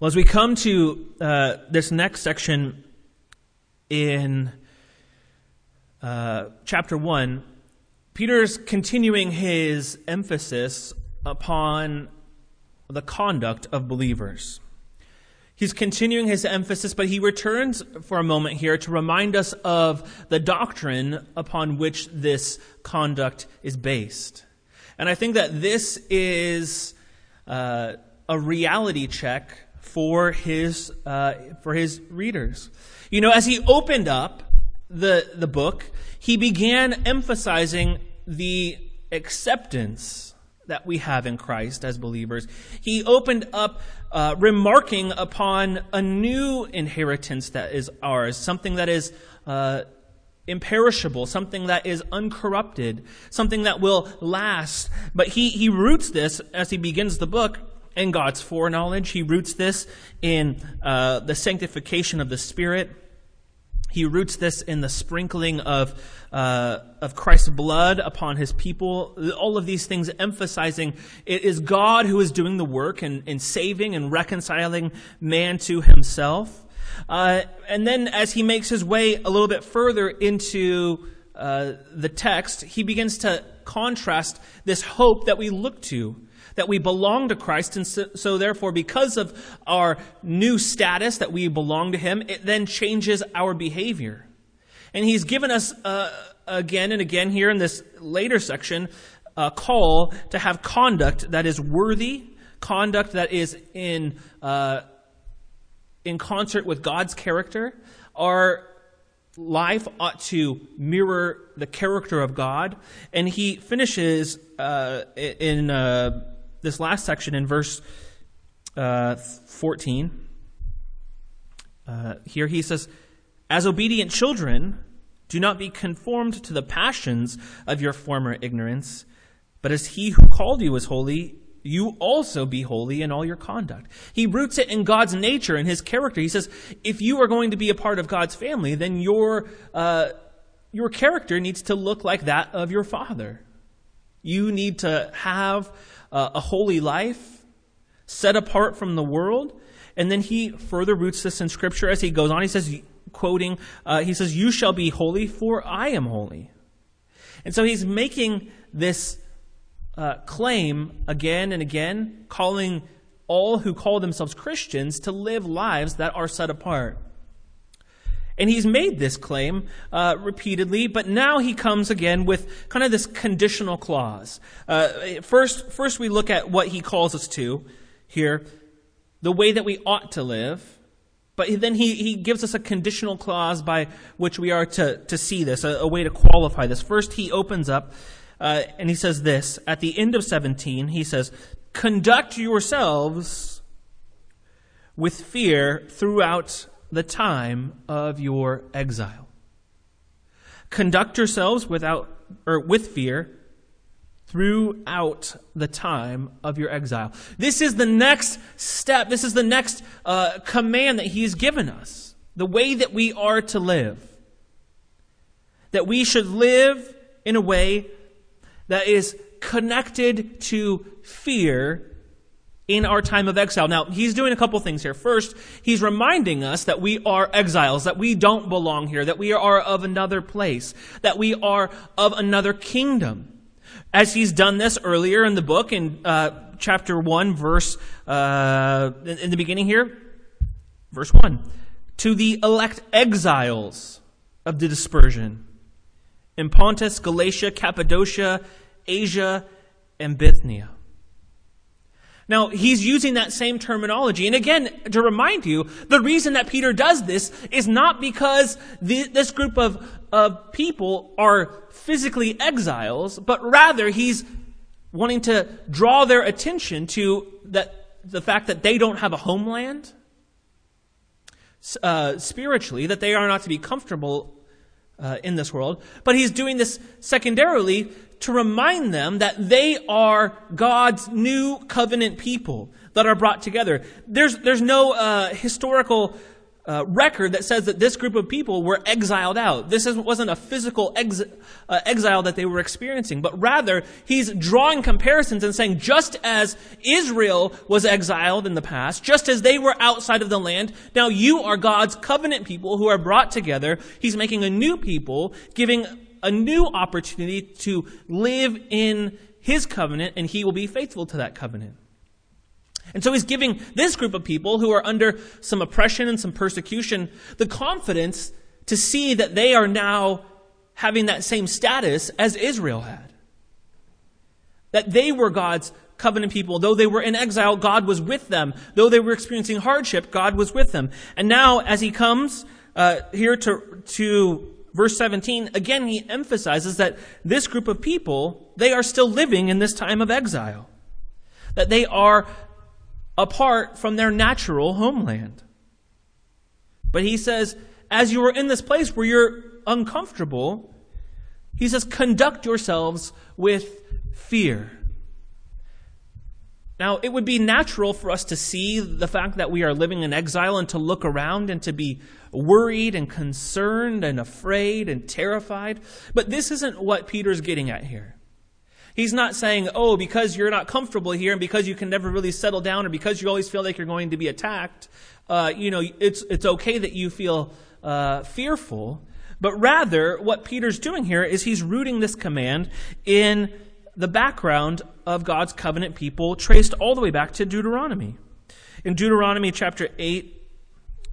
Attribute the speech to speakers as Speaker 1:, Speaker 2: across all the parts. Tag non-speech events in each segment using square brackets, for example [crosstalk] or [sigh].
Speaker 1: Well, as we come to uh, this next section in uh, chapter 1, Peter's continuing his emphasis upon the conduct of believers. He's continuing his emphasis, but he returns for a moment here to remind us of the doctrine upon which this conduct is based. And I think that this is uh, a reality check for his, uh, for his readers. You know, as he opened up the, the book, he began emphasizing the acceptance that we have in Christ as believers. He opened up uh, remarking upon a new inheritance that is ours, something that is uh, imperishable, something that is uncorrupted, something that will last. But he, he roots this as he begins the book in God's foreknowledge. He roots this in uh, the sanctification of the Spirit. He roots this in the sprinkling of, uh, of Christ's blood upon his people. All of these things emphasizing it is God who is doing the work in, in saving and reconciling man to himself. Uh, and then as he makes his way a little bit further into uh, the text, he begins to contrast this hope that we look to that we belong to Christ, and so, so, therefore, because of our new status that we belong to Him, it then changes our behavior. And He's given us uh, again and again here in this later section a call to have conduct that is worthy, conduct that is in uh, in concert with God's character. Our life ought to mirror the character of God. And he finishes uh, in uh, this last section in verse uh, 14. Uh, here he says, As obedient children, do not be conformed to the passions of your former ignorance, but as he who called you is holy, you also be holy in all your conduct. He roots it in God's nature and his character. He says, if you are going to be a part of God's family, then your, uh, your character needs to look like that of your father. You need to have uh, a holy life, set apart from the world. And then he further roots this in Scripture as he goes on. He says, quoting, uh, he says, You shall be holy, for I am holy. And so he's making this uh, claim again and again, calling all who call themselves Christians to live lives that are set apart. And he's made this claim uh, repeatedly, but now he comes again with kind of this conditional clause. Uh, first, first, we look at what he calls us to here, the way that we ought to live. But then he, he gives us a conditional clause by which we are to, to see this, a, a way to qualify this. First, he opens up uh, and he says this at the end of 17, he says, Conduct yourselves with fear throughout the time of your exile. Conduct yourselves without or with fear throughout the time of your exile. This is the next step. This is the next uh, command that He's given us. The way that we are to live. That we should live in a way that is connected to fear in our time of exile. Now, he's doing a couple things here. First, he's reminding us that we are exiles, that we don't belong here, that we are of another place, that we are of another kingdom. As he's done this earlier in the book, in uh, chapter 1, verse, uh, in the beginning here, verse 1. To the elect exiles of the dispersion in Pontus, Galatia, Cappadocia, Asia, and Bithynia. Now, he's using that same terminology. And again, to remind you, the reason that Peter does this is not because the, this group of, of people are physically exiles, but rather he's wanting to draw their attention to that, the fact that they don't have a homeland uh, spiritually, that they are not to be comfortable uh, in this world. But he's doing this secondarily to remind them that they are God's new covenant people that are brought together. There's, there's no uh, historical uh, record that says that this group of people were exiled out. This wasn't a physical ex- uh, exile that they were experiencing, but rather he's drawing comparisons and saying just as Israel was exiled in the past, just as they were outside of the land, now you are God's covenant people who are brought together. He's making a new people, giving a new opportunity to live in his covenant, and he will be faithful to that covenant. And so he's giving this group of people who are under some oppression and some persecution the confidence to see that they are now having that same status as Israel had. That they were God's covenant people. Though they were in exile, God was with them. Though they were experiencing hardship, God was with them. And now, as he comes uh, here to, to verse 17, again he emphasizes that this group of people, they are still living in this time of exile. That they are apart from their natural homeland. But he says, as you are in this place where you're uncomfortable, he says, conduct yourselves with fear. Now, it would be natural for us to see the fact that we are living in exile and to look around and to be worried and concerned and afraid and terrified. But this isn't what Peter's getting at here. He's not saying, oh, because you're not comfortable here and because you can never really settle down or because you always feel like you're going to be attacked, uh, you know, it's, it's okay that you feel uh, fearful. But rather, what Peter's doing here is he's rooting this command in the background of God's covenant people, traced all the way back to Deuteronomy. In Deuteronomy chapter 8,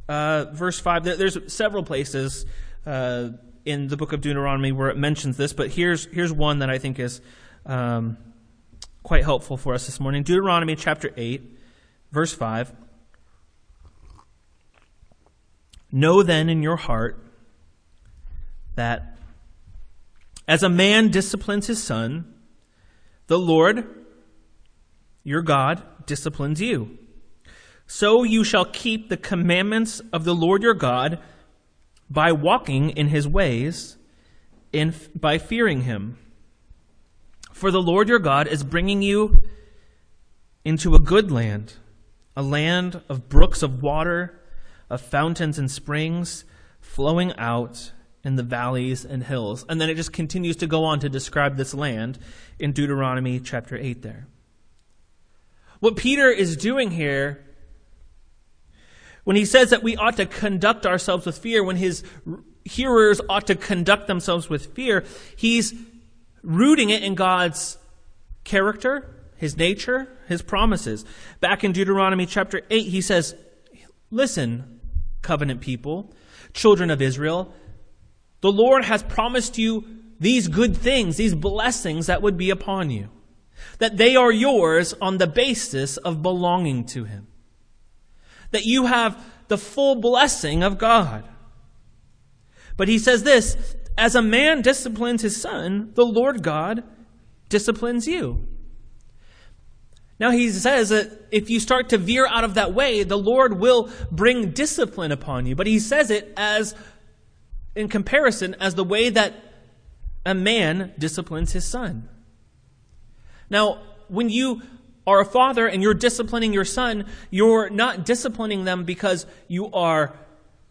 Speaker 1: uh, verse 5, there's several places uh, in the book of Deuteronomy where it mentions this, but here's, here's one that I think is um, quite helpful for us this morning. Deuteronomy chapter 8, verse 5. Know then in your heart that as a man disciplines his son, the Lord, your God, disciplines you. So you shall keep the commandments of the Lord your God by walking in his ways and by fearing him. For the Lord your God is bringing you into a good land, a land of brooks of water, of fountains and springs flowing out in the valleys and hills. And then it just continues to go on to describe this land in Deuteronomy chapter 8 there. What Peter is doing here, when he says that we ought to conduct ourselves with fear, when his hearers ought to conduct themselves with fear, he's rooting it in God's character, his nature, his promises. Back in Deuteronomy chapter 8, he says, Listen, covenant people, children of Israel, the Lord has promised you these good things, these blessings that would be upon you, that they are yours on the basis of belonging to Him, that you have the full blessing of God. But he says this as a man disciplines his son, the Lord God disciplines you. Now he says that if you start to veer out of that way, the Lord will bring discipline upon you. But he says it as, in comparison, as the way that a man disciplines his son. Now, when you are a father and you're disciplining your son, you're not disciplining them because you are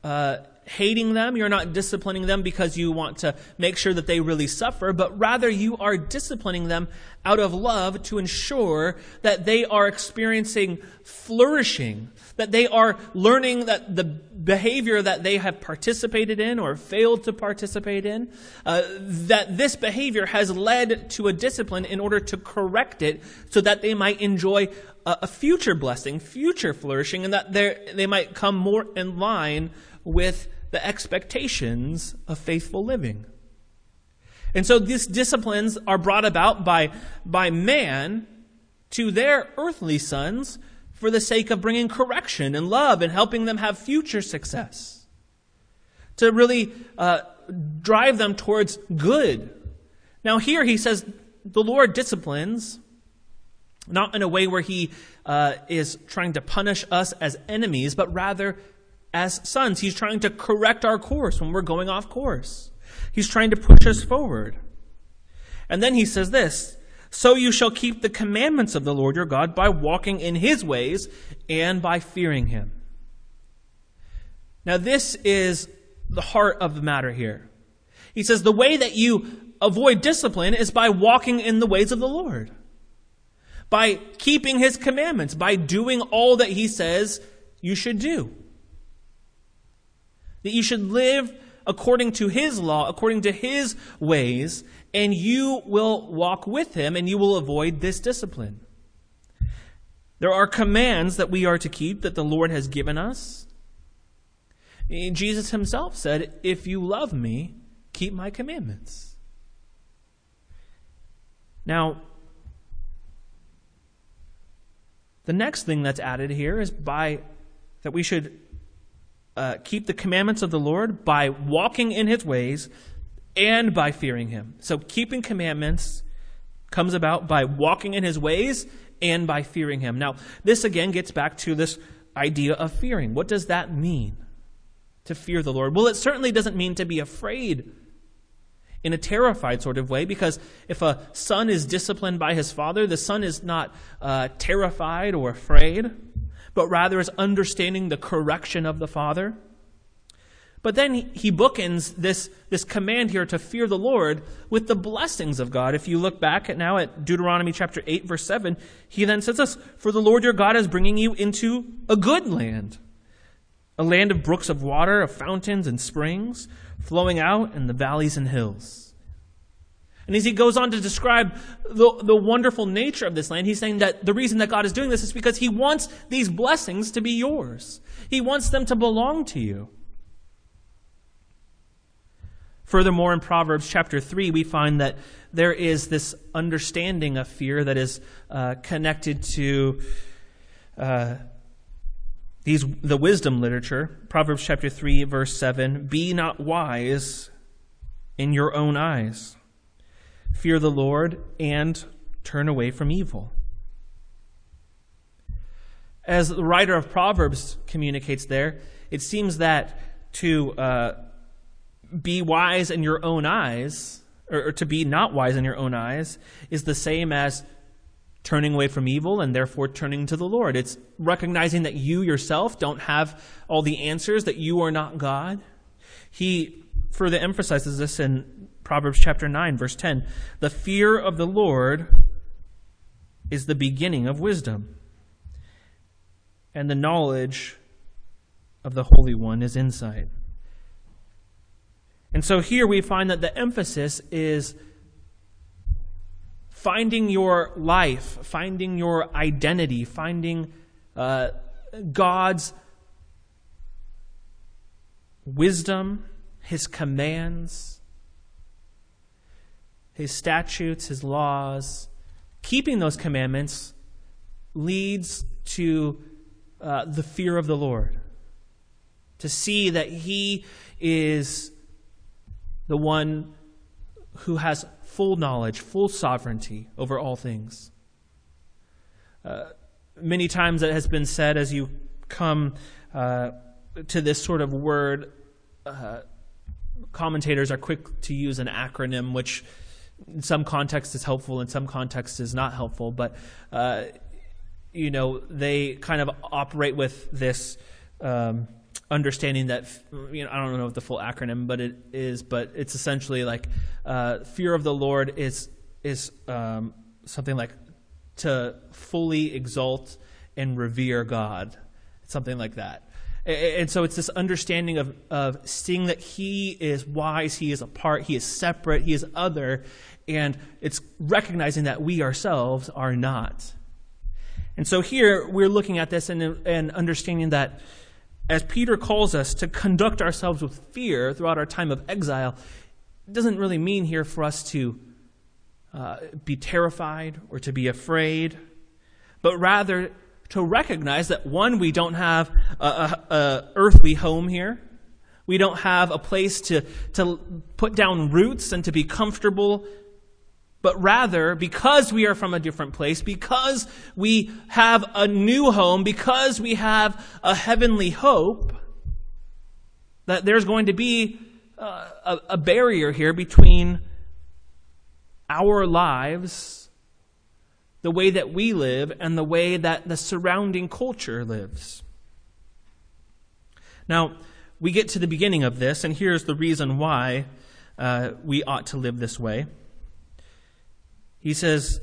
Speaker 1: uh, hating them. You're not disciplining them because you want to make sure that they really suffer, but rather you are disciplining them out of love to ensure that they are experiencing flourishing, that they are learning that the behavior that they have participated in or failed to participate in, uh, that this behavior has led to a discipline in order to correct it so that they might enjoy a, a future blessing, future flourishing, and that they might come more in line with the expectations of faithful living. And so these disciplines are brought about by, by man to their earthly sons for the sake of bringing correction and love and helping them have future success. To really uh, drive them towards good. Now, here he says the Lord disciplines, not in a way where he uh, is trying to punish us as enemies, but rather as sons. He's trying to correct our course when we're going off course. He's trying to push us forward. And then he says this So you shall keep the commandments of the Lord your God by walking in his ways and by fearing him. Now, this is the heart of the matter here. He says the way that you avoid discipline is by walking in the ways of the Lord, by keeping his commandments, by doing all that he says you should do. That you should live according to his law, according to his ways, and you will walk with him and you will avoid this discipline. There are commands that we are to keep that the Lord has given us. Jesus himself said, If you love me, keep my commandments. Now, the next thing that's added here is by that we should uh, keep the commandments of the Lord by walking in his ways and by fearing him. So keeping commandments comes about by walking in his ways and by fearing him. Now, this again gets back to this idea of fearing. What does that mean? To fear the Lord? Well, it certainly doesn't mean to be afraid in a terrified sort of way, because if a son is disciplined by his father, the son is not uh, terrified or afraid, but rather as understanding the correction of the father. But then he bookends this, this command here to fear the Lord with the blessings of God. If you look back at now at Deuteronomy chapter 8, verse 7, he then says this For the Lord your God is bringing you into a good land, a land of brooks of water, of fountains and springs, flowing out in the valleys and hills. And as he goes on to describe the, the wonderful nature of this land, he's saying that the reason that God is doing this is because he wants these blessings to be yours. He wants them to belong to you. Furthermore, in Proverbs chapter 3, we find that there is this understanding of fear that is uh, connected to uh, these, the wisdom literature. Proverbs chapter 3, verse 7 Be not wise in your own eyes, fear the Lord, and turn away from evil. As the writer of Proverbs communicates there, it seems that to uh, be wise in your own eyes, or, or to be not wise in your own eyes, is the same as turning away from evil and therefore turning to the Lord. It's recognizing that you yourself don't have all the answers, that you are not God. He further emphasizes this in Proverbs chapter 9, verse 10. The fear of the Lord is the beginning of wisdom, and the knowledge of the Holy One is insight. And so here we find that the emphasis is finding your life, finding your identity, finding uh, God's wisdom, His commands, His statutes, His laws. Keeping those commandments leads to uh, the fear of the Lord. To see that He is the one who has full knowledge, full sovereignty over all things. Uh, many times it has been said as you come uh, to this sort of word, uh, commentators are quick to use an acronym, which in some context is helpful, in some context is not helpful. But uh, you know, they kind of operate with this. Um, understanding that you know I don't know what the full acronym, but it is, but it's essentially like uh, fear of the Lord is is um, something like to fully exalt and revere God, something like that. And so it's this understanding of, of seeing that He is wise, He is apart, He is separate, He is other, and it's recognizing that we ourselves are not. And so here we're looking at this and, and understanding that as Peter calls us to conduct ourselves with fear throughout our time of exile, it doesn't really mean here for us to uh, be terrified or to be afraid, but rather to recognize that one, we don't have a, a, a earthly home here. We don't have a place to, to put down roots and to be comfortable but rather because we are from a different place, because we have a new home, because we have a heavenly hope, that there's going to be a, a barrier here between our lives, the way that we live, and the way that the surrounding culture lives. Now, we get to the beginning of this, and here's the reason why uh, we ought to live this way. He says,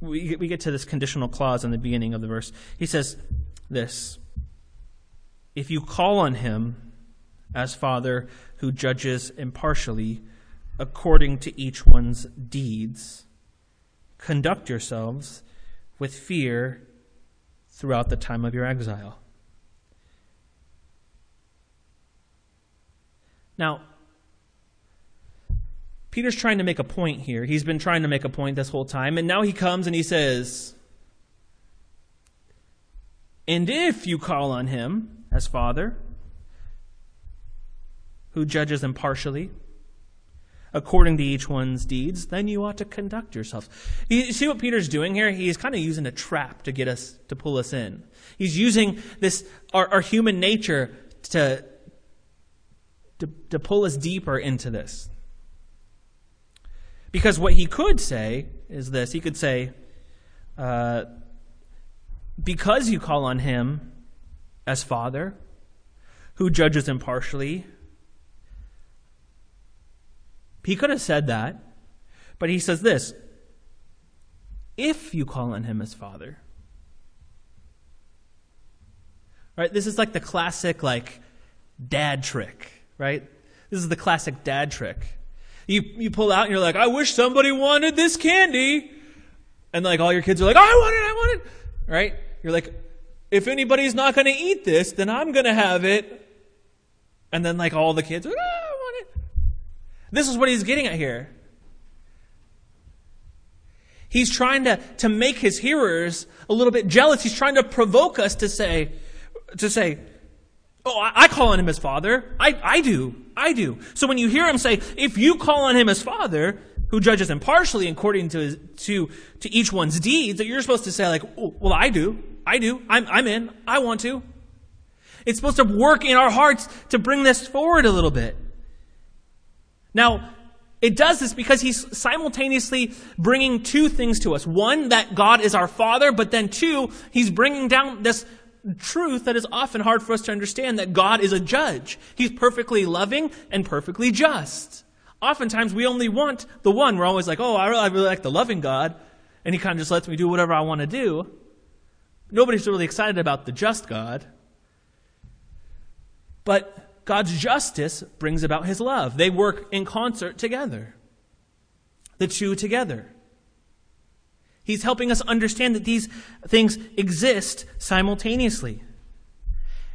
Speaker 1: we, we get to this conditional clause in the beginning of the verse. He says this If you call on him as Father who judges impartially according to each one's deeds, conduct yourselves with fear throughout the time of your exile. Now, Peter's trying to make a point here. He's been trying to make a point this whole time, and now he comes and he says, And if you call on him as Father, who judges impartially, according to each one's deeds, then you ought to conduct yourself. You see what Peter's doing here? He's kind of using a trap to get us, to pull us in. He's using this, our, our human nature to, to, to pull us deeper into this. Because what he could say is this he could say, uh, because you call on him as Father, who judges impartially, he could have said that, but he says this if you call on him as Father. Right? This is like the classic, like, dad trick, right? This is the classic dad trick you, you pull out and you're like, I wish somebody wanted this candy. And like all your kids are like, I want it, I want it. Right? You're like, if anybody's not going to eat this, then I'm going to have it. And then like all the kids are like, ah oh, I want it. This is what he's getting at here. He's trying to, to make his hearers a little bit jealous. He's trying to provoke us to say, to say, Oh, I, call on him as Father. I, I do. I do. So when you hear him say, if you call on him as Father, who judges impartially according to, his, to, to each one's deeds, that you're supposed to say like, oh, well, I do. I do. I'm, I'm in. I want to. It's supposed to work in our hearts to bring this forward a little bit. Now, it does this because he's simultaneously bringing two things to us. One, that God is our Father, but then two, he's bringing down this truth that is often hard for us to understand that God is a judge. He's perfectly loving and perfectly just. Oftentimes we only want the one. We're always like, oh, I really, I really like the loving God, and he kind of just lets me do whatever I want to do. Nobody's really excited about the just God. But God's justice brings about his love. They work in concert together. The two together. He's helping us understand that these things exist simultaneously.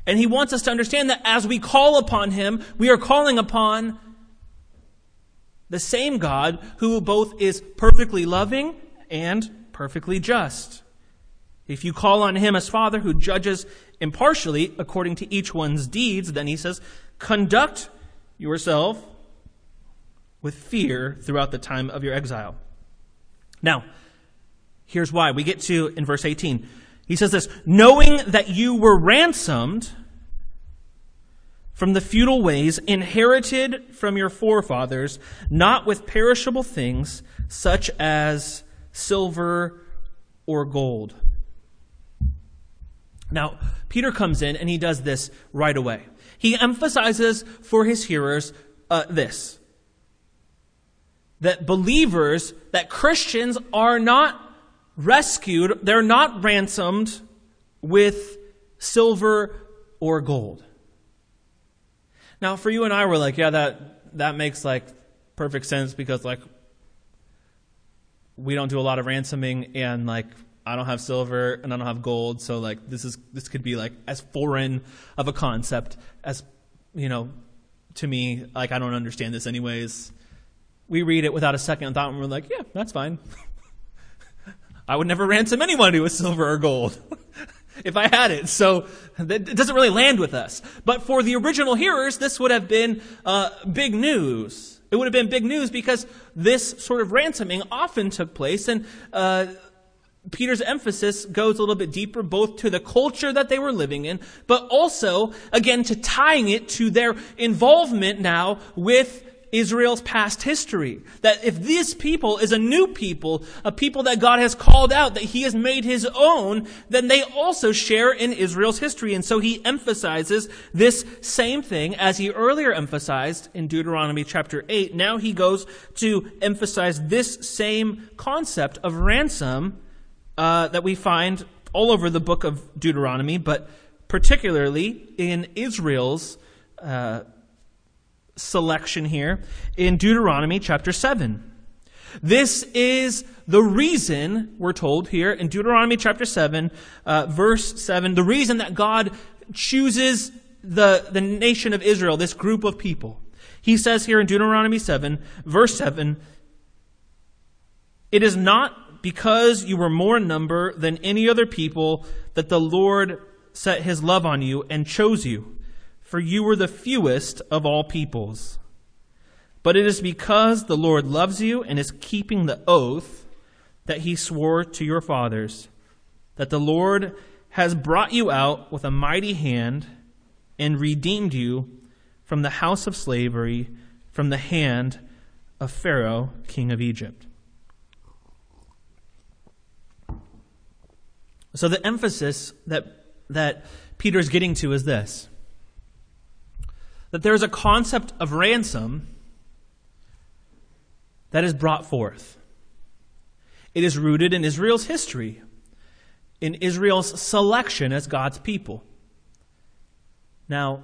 Speaker 1: And he wants us to understand that as we call upon him, we are calling upon the same God who both is perfectly loving and perfectly just. If you call on him as Father who judges impartially according to each one's deeds, then he says, conduct yourself with fear throughout the time of your exile. Now, Here's why. We get to in verse 18. He says this, knowing that you were ransomed from the futile ways inherited from your forefathers, not with perishable things such as silver or gold. Now, Peter comes in and he does this right away. He emphasizes for his hearers uh, this that believers, that Christians are not rescued, they're not ransomed with silver or gold. Now, for you and I, we're like, yeah, that, that makes like perfect sense because like we don't do a lot of ransoming and like I don't have silver and I don't have gold, so like this is this could be like as foreign of a concept as you know to me. Like I don't understand this anyways. We read it without a second thought and we're like, yeah, that's fine. [laughs] I would never ransom anyone who was silver or gold. [laughs] if I had it. So it doesn't really land with us. But for the original hearers, this would have been uh, big news. It would have been big news because this sort of ransoming often took place, and uh, Peter's emphasis goes a little bit deeper, both to the culture that they were living in, but also, again, to tying it to their involvement now with Israel's past history. That if this people is a new people, a people that God has called out, that he has made his own, then they also share in Israel's history. And so he emphasizes this same thing as he earlier emphasized in Deuteronomy chapter 8. Now he goes to emphasize this same concept of ransom uh, that we find all over the book of Deuteronomy, but particularly in Israel's uh, selection here in Deuteronomy chapter 7. This is the reason, we're told here in Deuteronomy chapter 7, uh, verse 7, the reason that God chooses the, the nation of Israel, this group of people. He says here in Deuteronomy 7, verse 7, It is not because you were more in number than any other people that the Lord set his love on you and chose you for you were the fewest of all peoples. But it is because the Lord loves you and is keeping the oath that he swore to your fathers, that the Lord has brought you out with a mighty hand and redeemed you from the house of slavery, from the hand of Pharaoh, king of Egypt. So the emphasis that, that Peter is getting to is this that there is a concept of ransom that is brought forth. It is rooted in Israel's history, in Israel's selection as God's people. Now,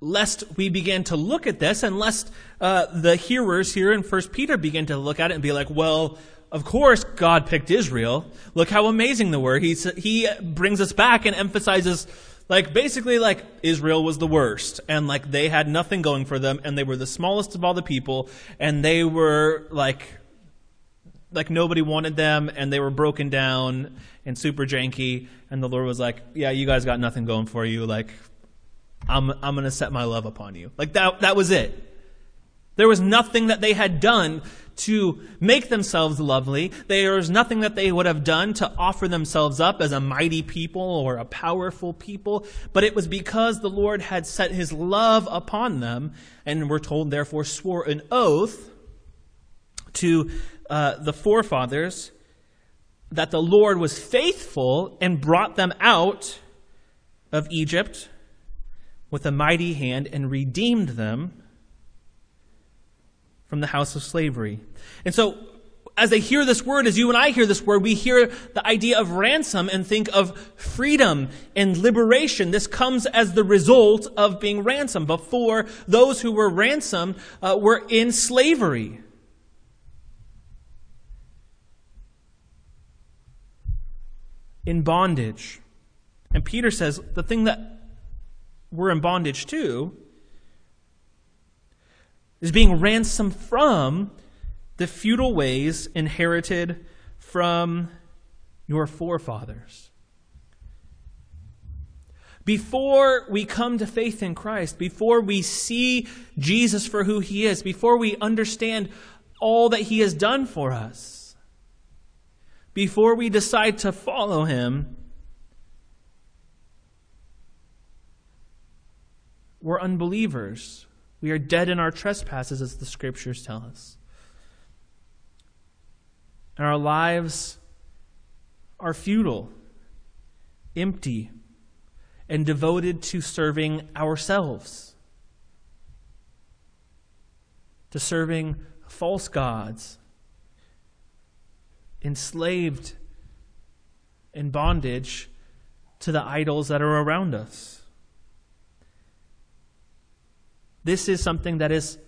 Speaker 1: lest we begin to look at this, and lest uh, the hearers here in First Peter begin to look at it and be like, well, of course God picked Israel. Look how amazing they were. He, he brings us back and emphasizes like basically like Israel was the worst and like they had nothing going for them and they were the smallest of all the people and they were like like nobody wanted them and they were broken down and super janky and the Lord was like, "Yeah, you guys got nothing going for you. Like I'm I'm going to set my love upon you." Like that that was it. There was nothing that they had done to make themselves lovely. There was nothing that they would have done to offer themselves up as a mighty people or a powerful people, but it was because the Lord had set his love upon them, and we're told, therefore, swore an oath to uh, the forefathers that the Lord was faithful and brought them out of Egypt with a mighty hand and redeemed them from the house of slavery. And so, as they hear this word, as you and I hear this word, we hear the idea of ransom and think of freedom and liberation. This comes as the result of being ransomed. Before, those who were ransomed uh, were in slavery. In bondage. And Peter says the thing that we're in bondage to is being ransomed from the futile ways inherited from your forefathers. Before we come to faith in Christ, before we see Jesus for who he is, before we understand all that he has done for us, before we decide to follow him, we're unbelievers. We are dead in our trespasses, as the scriptures tell us. And our lives are futile, empty, and devoted to serving ourselves, to serving false gods, enslaved in bondage to the idols that are around us. This is something that is,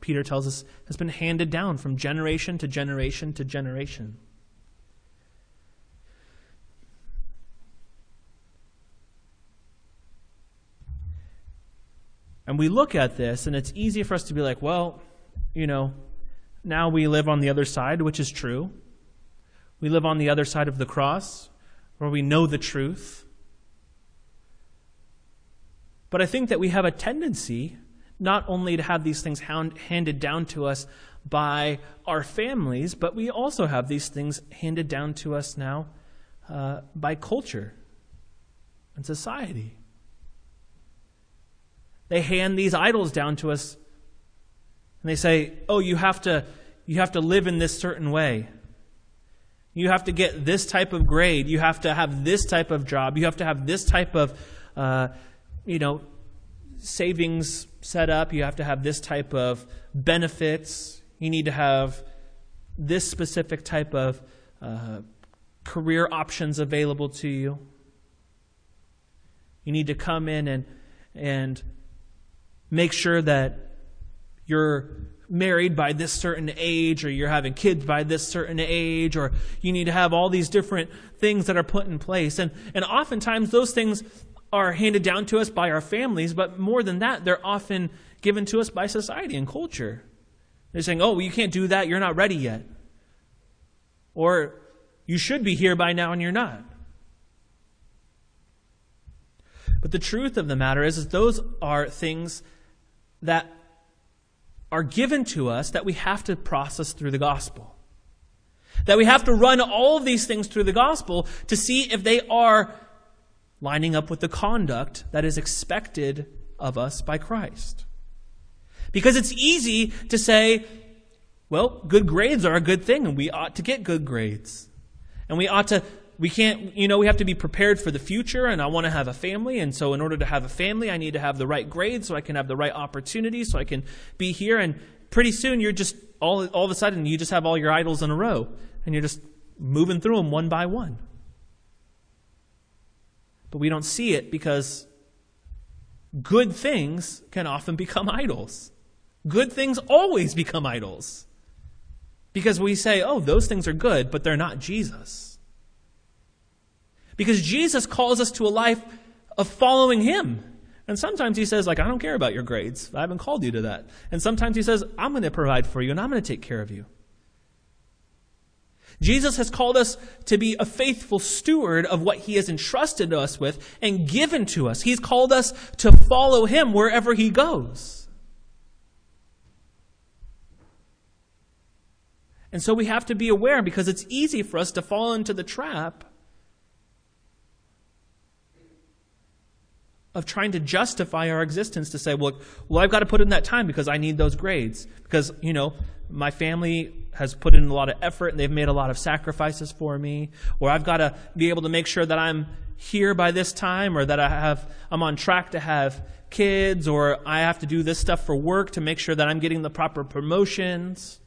Speaker 1: Peter tells us, has been handed down from generation to generation to generation. And we look at this, and it's easy for us to be like, well, you know, now we live on the other side, which is true. We live on the other side of the cross, where we know the truth. But I think that we have a tendency not only to have these things hound, handed down to us by our families, but we also have these things handed down to us now uh, by culture and society. They hand these idols down to us and they say, "Oh, you have to you have to live in this certain way. You have to get this type of grade. You have to have this type of job. You have to have this type of, uh, you know, savings set up. You have to have this type of benefits. You need to have this specific type of uh, career options available to you. You need to come in and and make sure that you're married by this certain age, or you're having kids by this certain age, or you need to have all these different things that are put in place. And, and oftentimes those things are handed down to us by our families, but more than that, they're often given to us by society and culture. They're saying, oh, you can't do that, you're not ready yet. Or you should be here by now and you're not. But the truth of the matter is, is those are things that are given to us that we have to process through the gospel. That we have to run all of these things through the gospel to see if they are lining up with the conduct that is expected of us by Christ. Because it's easy to say, well, good grades are a good thing and we ought to get good grades. And we ought to we can't, you know, we have to be prepared for the future, and I want to have a family. And so, in order to have a family, I need to have the right grades so I can have the right opportunities so I can be here. And pretty soon, you're just all, all of a sudden, you just have all your idols in a row, and you're just moving through them one by one. But we don't see it because good things can often become idols. Good things always become idols. Because we say, oh, those things are good, but they're not Jesus. Because Jesus calls us to a life of following Him. And sometimes He says, like, I don't care about your grades. I haven't called you to that. And sometimes He says, I'm going to provide for you and I'm going to take care of you. Jesus has called us to be a faithful steward of what he has entrusted us with and given to us. He's called us to follow him wherever he goes. And so we have to be aware because it's easy for us to fall into the trap of trying to justify our existence to say, well, well, I've got to put in that time because I need those grades. Because, you know, my family has put in a lot of effort and they've made a lot of sacrifices for me. Or I've got to be able to make sure that I'm here by this time or that I have, I'm on track to have kids or I have to do this stuff for work to make sure that I'm getting the proper promotions.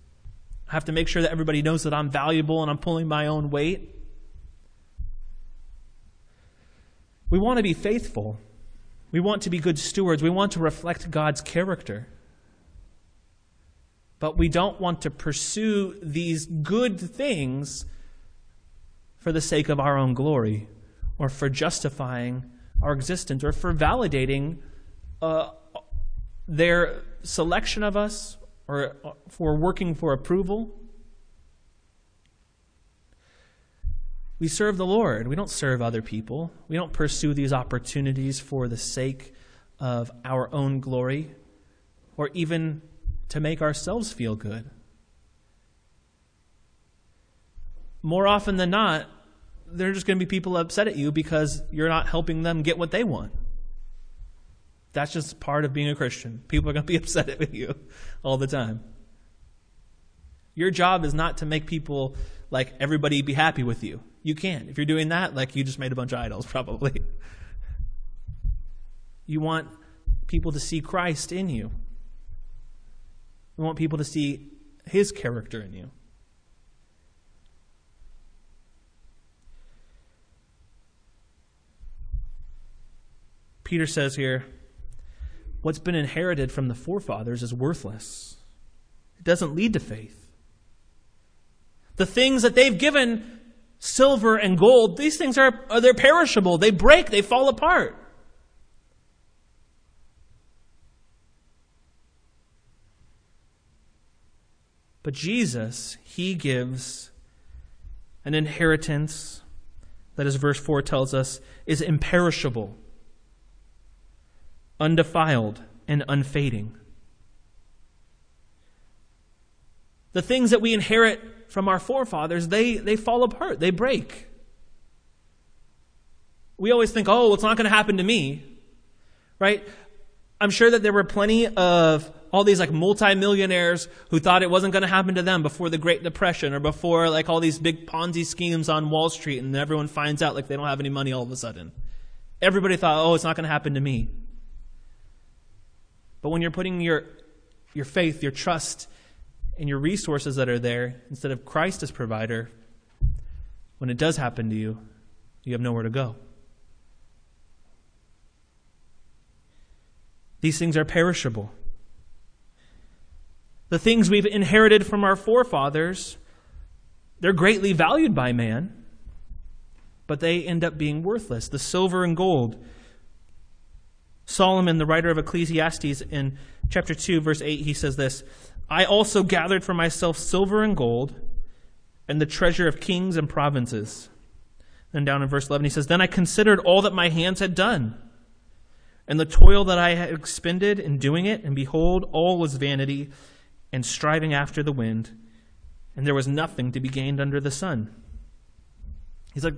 Speaker 1: I have to make sure that everybody knows that I'm valuable and I'm pulling my own weight. We want to be faithful. We want to be good stewards. We want to reflect God's character. But we don't want to pursue these good things for the sake of our own glory or for justifying our existence or for validating uh, their selection of us or for working for approval. We serve the Lord. We don't serve other people. We don't pursue these opportunities for the sake of our own glory or even to make ourselves feel good. More often than not, there are just going to be people upset at you because you're not helping them get what they want. That's just part of being a Christian. People are going to be [laughs] upset at you all the time. Your job is not to make people like everybody be happy with you. You can't. If you're doing that, like you just made a bunch of idols, [laughs] probably. You want people to see Christ in you. You want people to see his character in you. Peter says here, what's been inherited from the forefathers is worthless. It doesn't lead to faith. The things that they've given silver and gold, these things are, are they're perishable. They break, they fall apart. But Jesus, he gives an inheritance that, as verse 4 tells us, is imperishable, undefiled, and unfading. The things that we inherit from our forefathers, they, they fall apart, they break. We always think, oh, it's not going to happen to me, right? I'm sure that there were plenty of all these like multimillionaires who thought it wasn't going to happen to them before the Great Depression or before like all these big Ponzi schemes on Wall Street and everyone finds out like they don't have any money all of a sudden. Everybody thought, oh, it's not going to happen to me. But when you're putting your, your faith, your trust, and your resources that are there instead of Christ as provider, when it does happen to you, you have nowhere to go. These things are perishable. The things we've inherited from our forefathers, they're greatly valued by man, but they end up being worthless. The silver and gold. Solomon, the writer of Ecclesiastes, in chapter 2, verse 8, he says this I also gathered for myself silver and gold and the treasure of kings and provinces. Then down in verse 11, he says, Then I considered all that my hands had done, and the toil that I had expended in doing it, and behold, all was vanity and striving after the wind, and there was nothing to be gained under the sun. He's like,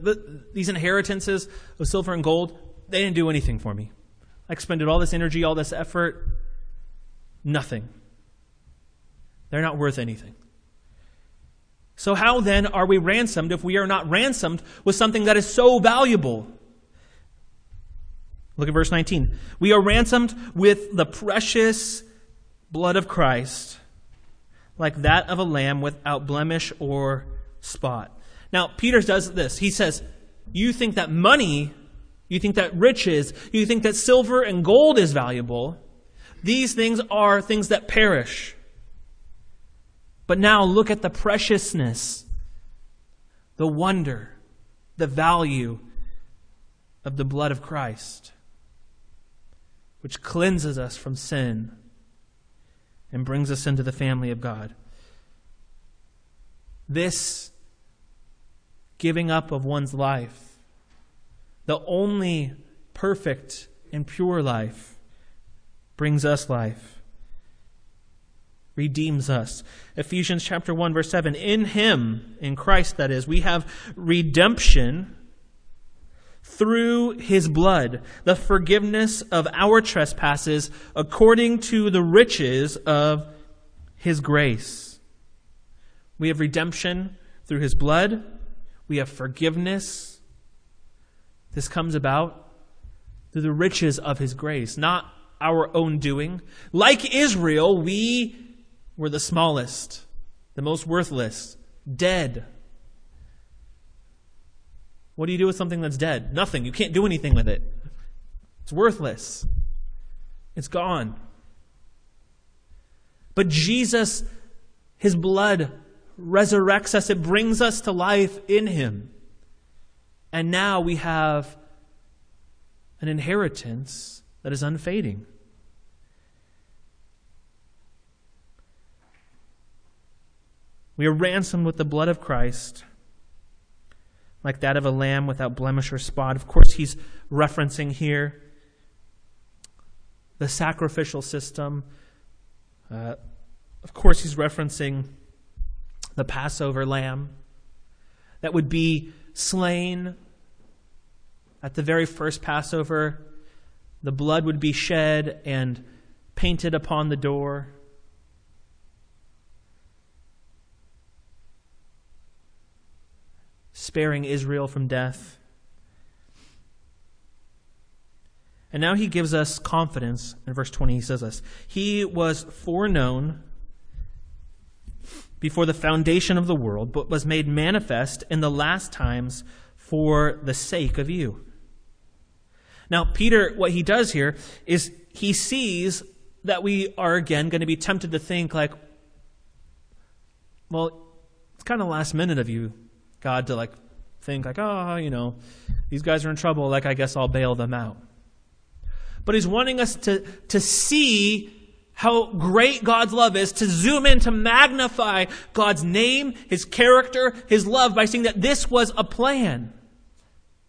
Speaker 1: These inheritances of silver and gold, they didn't do anything for me. I expended all this energy, all this effort, nothing. They're not worth anything. So, how then are we ransomed if we are not ransomed with something that is so valuable? Look at verse 19. We are ransomed with the precious blood of Christ, like that of a lamb without blemish or spot. Now, Peter does this. He says, You think that money, you think that riches, you think that silver and gold is valuable. These things are things that perish. But now look at the preciousness, the wonder, the value of the blood of Christ, which cleanses us from sin and brings us into the family of God. This giving up of one's life, the only perfect and pure life, brings us life redeems us. Ephesians chapter 1 verse 7, in him, in Christ that is, we have redemption through his blood, the forgiveness of our trespasses according to the riches of his grace. We have redemption through his blood. We have forgiveness. This comes about through the riches of his grace, not our own doing. Like Israel, we were the smallest, the most worthless, dead. What do you do with something that's dead? Nothing. You can't do anything with it. It's worthless. It's gone. But Jesus, His blood resurrects us, it brings us to life in Him. And now we have an inheritance that is unfading. We are ransomed with the blood of Christ, like that of a lamb without blemish or spot. Of course, he's referencing here the sacrificial system. Uh, of course, he's referencing the Passover lamb that would be slain at the very first Passover. The blood would be shed and painted upon the door. Sparing Israel from death. And now he gives us confidence. In verse 20, he says this He was foreknown before the foundation of the world, but was made manifest in the last times for the sake of you. Now, Peter, what he does here is he sees that we are again going to be tempted to think, like, well, it's kind of last minute of you God to like think like, oh, you know, these guys are in trouble, like I guess I'll bail them out. But he's wanting us to, to see how great God's love is, to zoom in, to magnify God's name, His character, His love by seeing that this was a plan.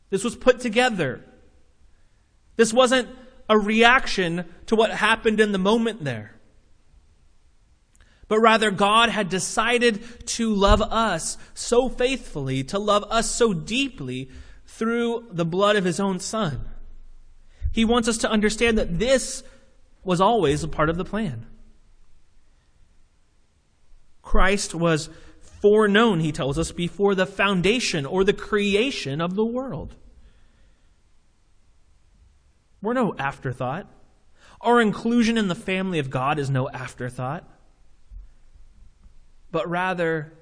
Speaker 1: This was put together. This wasn't a reaction to what happened in the moment there but rather God had decided to love us so faithfully, to love us so deeply through the blood of his own son. He wants us to understand that this was always a part of the plan. Christ was foreknown, he tells us, before the foundation or the creation of the world. We're no afterthought. Our inclusion in the family of God is no afterthought, but rather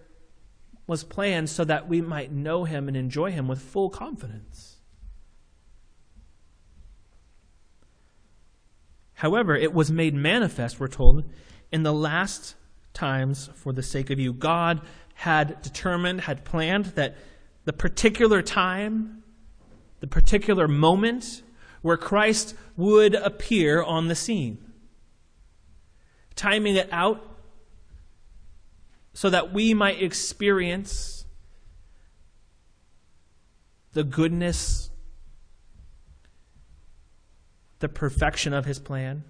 Speaker 1: was planned so that we might know him and enjoy him with full confidence. However, it was made manifest, we're told, in the last times for the sake of you. God had determined, had planned that the particular time, the particular moment where Christ would appear on the scene, timing it out so that we might experience the goodness, the perfection of his plan.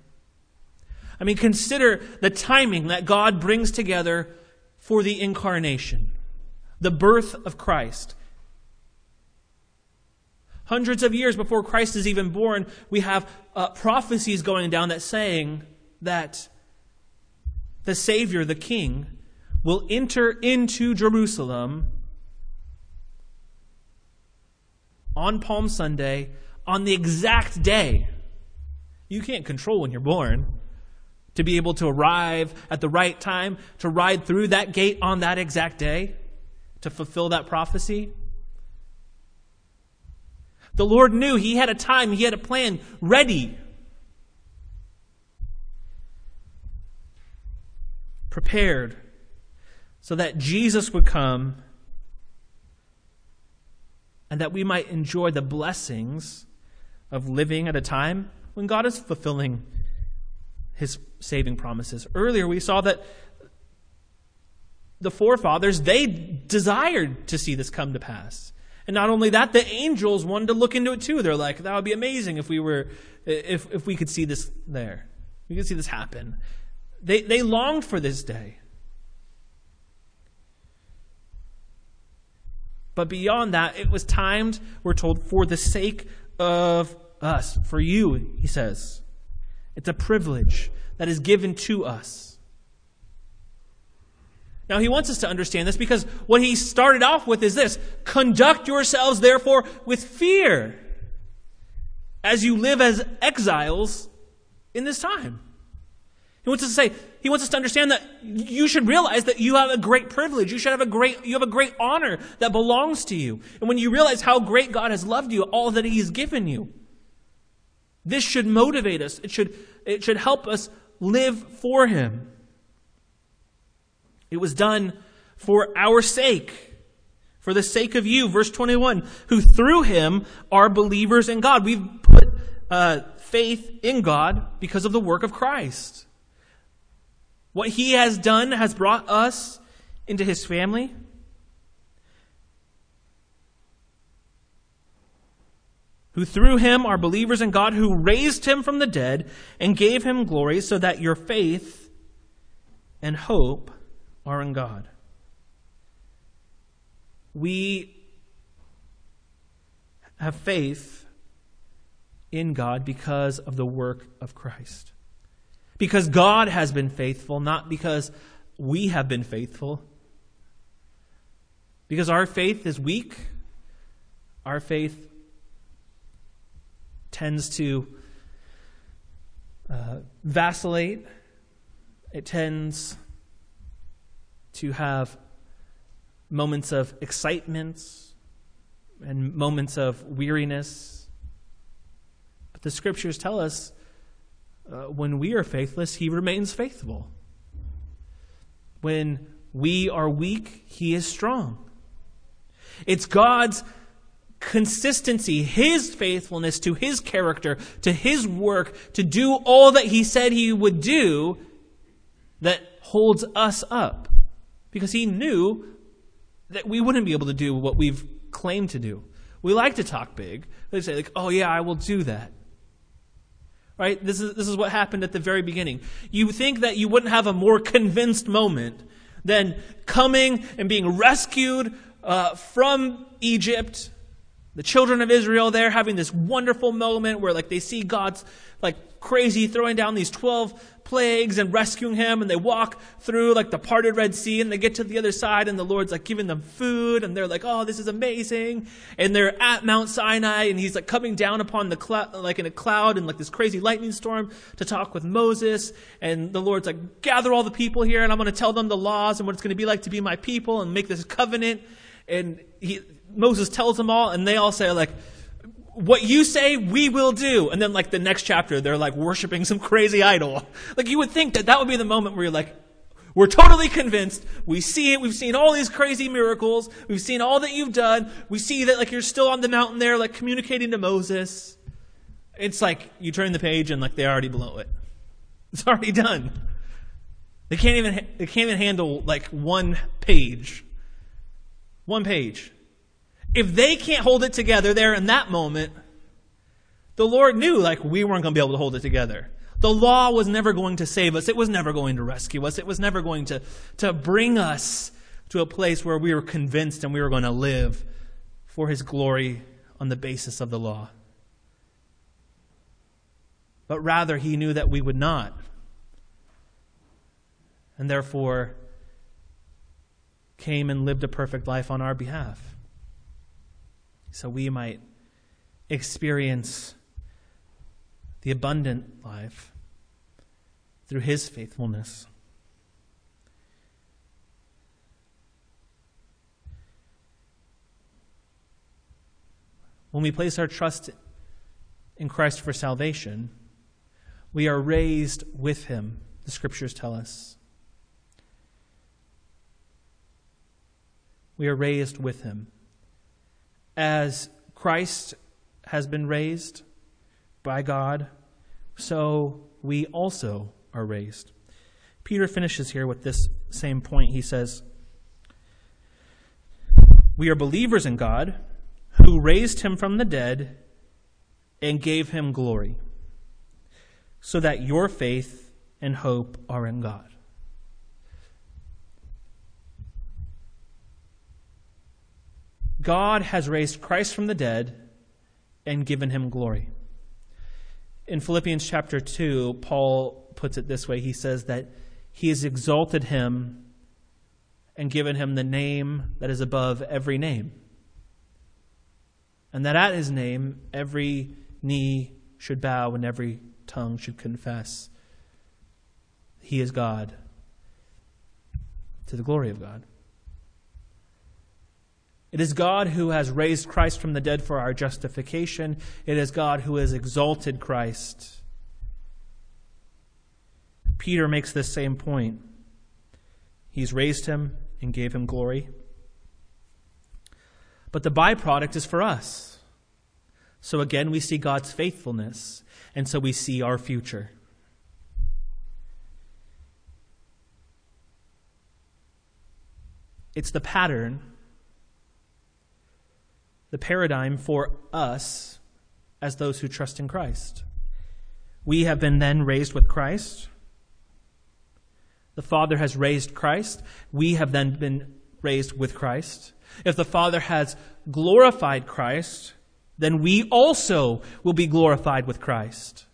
Speaker 1: I mean, consider the timing that God brings together for the incarnation, the birth of Christ. Hundreds of years before Christ is even born, we have uh, prophecies going down that saying that the Savior, the King, will enter into Jerusalem on Palm Sunday on the exact day. You can't control when you're born to be able to arrive at the right time, to ride through that gate on that exact day, to fulfill that prophecy. The Lord knew He had a time, He had a plan ready, prepared, so that Jesus would come and that we might enjoy the blessings of living at a time when God is fulfilling his saving promises. Earlier, we saw that the forefathers, they desired to see this come to pass. And not only that, the angels wanted to look into it too. They're like, that would be amazing if we were, if, if we could see this there. We could see this happen. They, they longed for this day. But beyond that, it was timed, we're told, for the sake of us, for you, he says. It's a privilege that is given to us. Now, he wants us to understand this because what he started off with is this conduct yourselves, therefore, with fear as you live as exiles in this time. He wants us to say, he wants us to understand that you should realize that you have a great privilege. You should have a great, you have a great honor that belongs to you. And when you realize how great God has loved you, all that he's given you, this should motivate us. It should, it should help us live for Him. It was done for our sake, for the sake of you. Verse 21 who through Him are believers in God. We've put uh, faith in God because of the work of Christ. What He has done has brought us into His family. who through him are believers in God, who raised him from the dead and gave him glory, so that your faith and hope are in God. We have faith in God because of the work of Christ. Because God has been faithful, not because we have been faithful. Because our faith is weak, our faith tends to uh, vacillate. It tends to have moments of excitement and moments of weariness. But the scriptures tell us uh, when we are faithless, he remains faithful. When we are weak, he is strong. It's God's consistency, his faithfulness to his character, to his work, to do all that he said he would do, that holds us up. Because he knew that we wouldn't be able to do what we've claimed to do. We like to talk big. They say, like, oh yeah, I will do that. Right? This is, this is what happened at the very beginning. You think that you wouldn't have a more convinced moment than coming and being rescued uh, from Egypt the children of Israel there having this wonderful moment where like they see God's like crazy throwing down these 12 plagues and rescuing him and they walk through like the parted Red Sea and they get to the other side and the Lord's like giving them food and they're like, oh, this is amazing. And they're at Mount Sinai and he's like coming down upon the cloud, like in a cloud and like this crazy lightning storm to talk with Moses. And the Lord's like, gather all the people here and I'm going to tell them the laws and what it's going to be like to be my people and make this covenant. And he, Moses tells them all, and they all say, like, what you say, we will do. And then, like, the next chapter, they're like worshiping some crazy idol. [laughs] Like, you would think that that would be the moment where you're like, we're totally convinced. We see it. We've seen all these crazy miracles. We've seen all that you've done. We see that, like, you're still on the mountain there, like, communicating to Moses. It's like you turn the page and, like, they already blow it. [laughs] It's already done. They can't even, they can't even handle, like, one page. One page if they can't hold it together there in that moment, the Lord knew like we weren't going to be able to hold it together. The law was never going to save us. It was never going to rescue us. It was never going to, to bring us to a place where we were convinced and we were going to live for his glory on the basis of the law. But rather, he knew that we would not. And therefore, came and lived a perfect life on our behalf so we might experience the abundant life through his faithfulness. When we place our trust in Christ for salvation, we are raised with him, the scriptures tell us. We are raised with him as Christ has been raised by God, so we also are raised. Peter finishes here with this same point. He says, We are believers in God who raised him from the dead and gave him glory, so that your faith and hope are in God. God has raised Christ from the dead and given him glory. In Philippians chapter 2, Paul puts it this way He says that he has exalted him and given him the name that is above every name. And that at his name, every knee should bow and every tongue should confess he is God to the glory of God. It is God who has raised Christ from the dead for our justification. It is God who has exalted Christ. Peter makes this same point. He's raised him and gave him glory. But the byproduct is for us. So again, we see God's faithfulness, and so we see our future. It's the pattern the paradigm for us as those who trust in Christ. We have been then raised with Christ. The Father has raised Christ. We have then been raised with Christ. If the Father has glorified Christ, then we also will be glorified with Christ.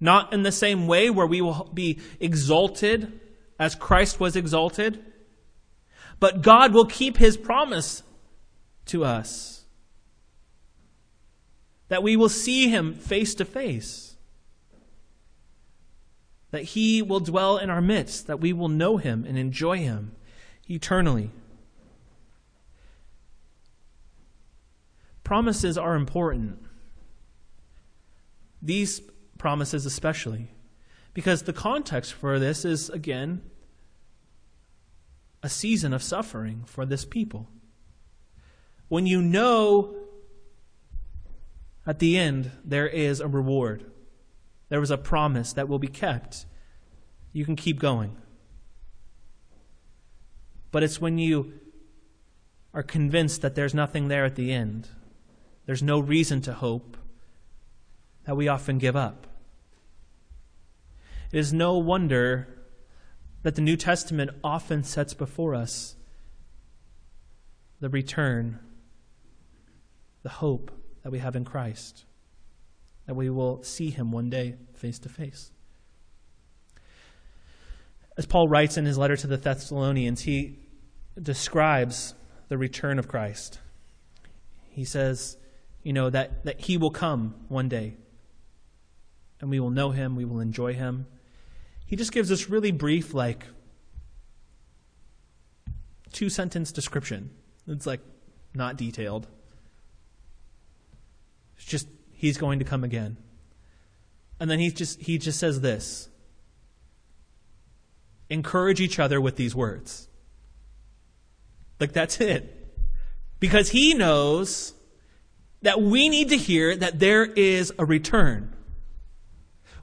Speaker 1: Not in the same way where we will be exalted as Christ was exalted, but God will keep his promise to us. That we will see him face to face. That he will dwell in our midst. That we will know him and enjoy him eternally. Promises are important. These promises, especially, because the context for this is, again, a season of suffering for this people when you know at the end there is a reward, there is a promise that will be kept, you can keep going. But it's when you are convinced that there's nothing there at the end, there's no reason to hope, that we often give up. It is no wonder that the New Testament often sets before us the return the hope that we have in Christ, that we will see him one day face to face. As Paul writes in his letter to the Thessalonians, he describes the return of Christ. He says, you know, that, that he will come one day and we will know him, we will enjoy him. He just gives this really brief, like, two sentence description. It's like not detailed. It's just he's going to come again. And then he just he just says this. Encourage each other with these words. Like that's it. Because he knows that we need to hear that there is a return.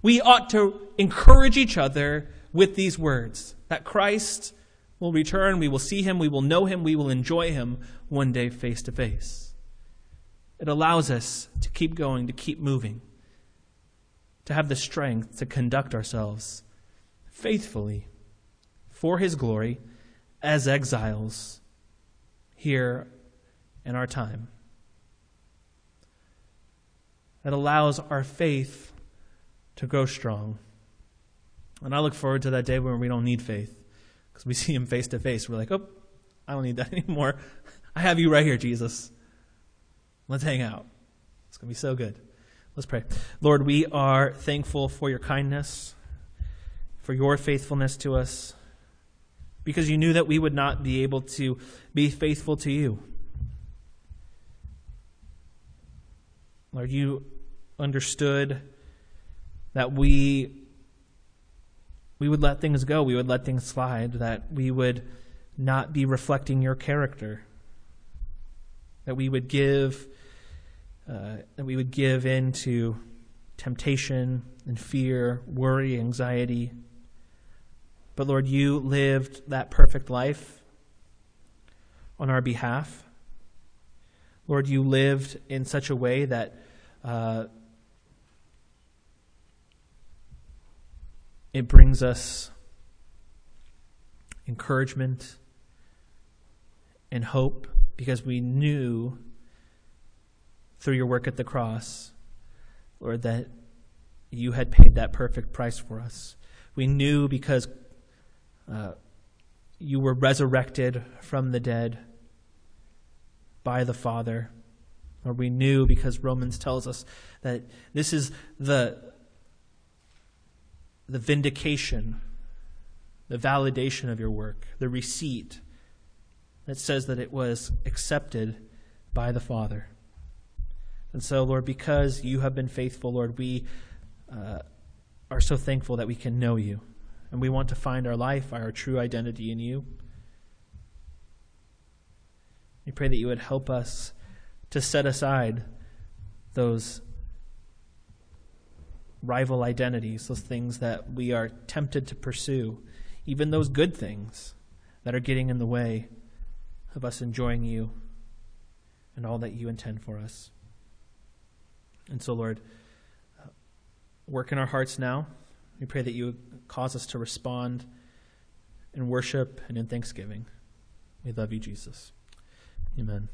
Speaker 1: We ought to encourage each other with these words that Christ will return, we will see him, we will know him, we will enjoy him one day face to face. It allows us to keep going, to keep moving, to have the strength to conduct ourselves faithfully for his glory as exiles here in our time. It allows our faith to grow strong. And I look forward to that day when we don't need faith because we see him face to face. We're like, oh, I don't need that [laughs] anymore. I have you right here, Jesus. Let's hang out. It's going to be so good. Let's pray. Lord, we are thankful for your kindness, for your faithfulness to us, because you knew that we would not be able to be faithful to you. Lord, you understood that we we would let things go, we would let things slide, that we would not be reflecting your character, that we would give, uh, that we would give in to temptation and fear, worry, anxiety. But Lord, you lived that perfect life on our behalf. Lord, you lived in such a way that uh, It brings us encouragement and hope because we knew through your work at the cross, Lord, that you had paid that perfect price for us. We knew because uh, you were resurrected from the dead by the Father. Or we knew because Romans tells us that this is the the vindication, the validation of your work, the receipt that says that it was accepted by the Father. And so, Lord, because you have been faithful, Lord, we uh, are so thankful that we can know you. And we want to find our life, our true identity in you. We pray that you would help us to set aside those rival identities, those things that we are tempted to pursue, even those good things that are getting in the way of us enjoying you and all that you intend for us. And so, Lord, work in our hearts now. We pray that you cause us to respond in worship and in thanksgiving. We love you, Jesus. Amen.